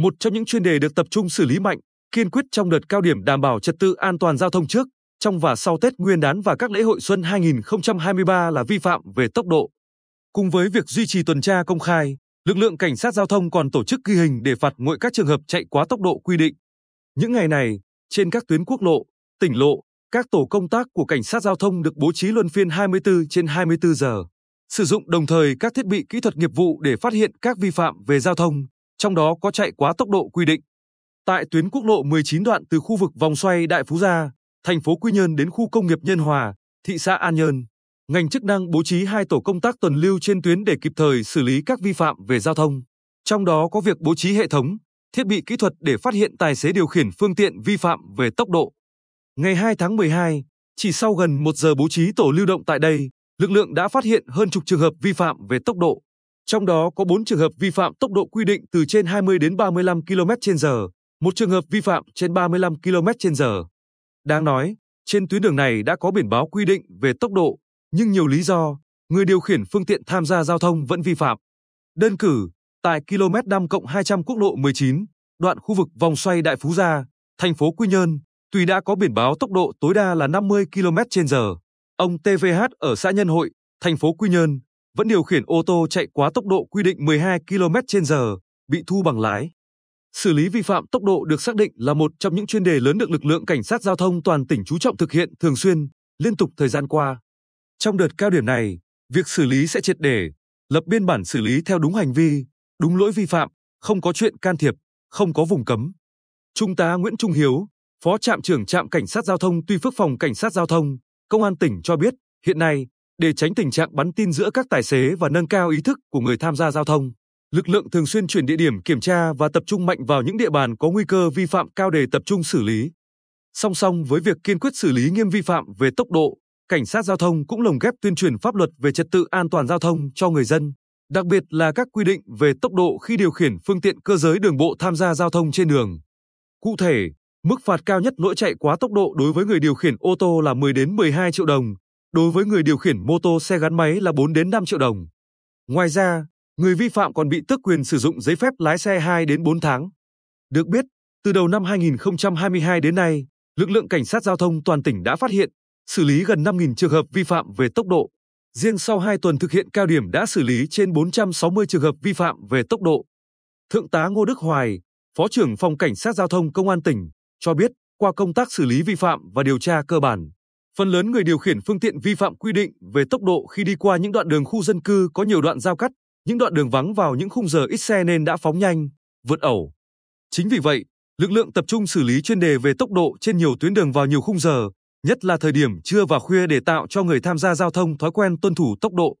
một trong những chuyên đề được tập trung xử lý mạnh, kiên quyết trong đợt cao điểm đảm bảo trật tự an toàn giao thông trước, trong và sau Tết Nguyên đán và các lễ hội xuân 2023 là vi phạm về tốc độ. Cùng với việc duy trì tuần tra công khai, lực lượng cảnh sát giao thông còn tổ chức ghi hình để phạt nguội các trường hợp chạy quá tốc độ quy định. Những ngày này, trên các tuyến quốc lộ, tỉnh lộ, các tổ công tác của cảnh sát giao thông được bố trí luân phiên 24 trên 24 giờ, sử dụng đồng thời các thiết bị kỹ thuật nghiệp vụ để phát hiện các vi phạm về giao thông, trong đó có chạy quá tốc độ quy định. Tại tuyến quốc lộ 19 đoạn từ khu vực vòng xoay Đại Phú Gia, thành phố Quy Nhơn đến khu công nghiệp Nhân Hòa, thị xã An Nhơn, ngành chức năng bố trí hai tổ công tác tuần lưu trên tuyến để kịp thời xử lý các vi phạm về giao thông. Trong đó có việc bố trí hệ thống, thiết bị kỹ thuật để phát hiện tài xế điều khiển phương tiện vi phạm về tốc độ. Ngày 2 tháng 12, chỉ sau gần một giờ bố trí tổ lưu động tại đây, lực lượng đã phát hiện hơn chục trường hợp vi phạm về tốc độ. Trong đó có 4 trường hợp vi phạm tốc độ quy định từ trên 20 đến 35 km/h, một trường hợp vi phạm trên 35 km/h. Đáng nói, trên tuyến đường này đã có biển báo quy định về tốc độ, nhưng nhiều lý do, người điều khiển phương tiện tham gia giao thông vẫn vi phạm. Đơn cử, tại km 5 200 quốc lộ 19, đoạn khu vực vòng xoay Đại Phú Gia, thành phố Quy Nhơn, tuy đã có biển báo tốc độ tối đa là 50 km/h, ông TVH ở xã Nhân Hội, thành phố Quy Nhơn, vẫn điều khiển ô tô chạy quá tốc độ quy định 12 km/h, bị thu bằng lái. Xử lý vi phạm tốc độ được xác định là một trong những chuyên đề lớn được lực lượng cảnh sát giao thông toàn tỉnh chú trọng thực hiện thường xuyên, liên tục thời gian qua. Trong đợt cao điểm này, việc xử lý sẽ triệt để, lập biên bản xử lý theo đúng hành vi, đúng lỗi vi phạm, không có chuyện can thiệp, không có vùng cấm. Trung tá Nguyễn Trung Hiếu, Phó trạm trưởng trạm cảnh sát giao thông Tuy Phước phòng cảnh sát giao thông, công an tỉnh cho biết, hiện nay, để tránh tình trạng bắn tin giữa các tài xế và nâng cao ý thức của người tham gia giao thông, lực lượng thường xuyên chuyển địa điểm kiểm tra và tập trung mạnh vào những địa bàn có nguy cơ vi phạm cao để tập trung xử lý. Song song với việc kiên quyết xử lý nghiêm vi phạm về tốc độ, cảnh sát giao thông cũng lồng ghép tuyên truyền pháp luật về trật tự an toàn giao thông cho người dân, đặc biệt là các quy định về tốc độ khi điều khiển phương tiện cơ giới đường bộ tham gia giao thông trên đường. Cụ thể, mức phạt cao nhất lỗi chạy quá tốc độ đối với người điều khiển ô tô là 10 đến 12 triệu đồng, đối với người điều khiển mô tô xe gắn máy là 4 đến 5 triệu đồng. Ngoài ra, người vi phạm còn bị tước quyền sử dụng giấy phép lái xe 2 đến 4 tháng. Được biết, từ đầu năm 2022 đến nay, lực lượng cảnh sát giao thông toàn tỉnh đã phát hiện, xử lý gần 5.000 trường hợp vi phạm về tốc độ. Riêng sau 2 tuần thực hiện cao điểm đã xử lý trên 460 trường hợp vi phạm về tốc độ. Thượng tá Ngô Đức Hoài, Phó trưởng phòng Cảnh sát Giao thông Công an tỉnh, cho biết qua công tác xử lý vi phạm và điều tra cơ bản, phần lớn người điều khiển phương tiện vi phạm quy định về tốc độ khi đi qua những đoạn đường khu dân cư có nhiều đoạn giao cắt, những đoạn đường vắng vào những khung giờ ít xe nên đã phóng nhanh, vượt ẩu. Chính vì vậy, lực lượng tập trung xử lý chuyên đề về tốc độ trên nhiều tuyến đường vào nhiều khung giờ, nhất là thời điểm trưa và khuya để tạo cho người tham gia giao thông thói quen tuân thủ tốc độ.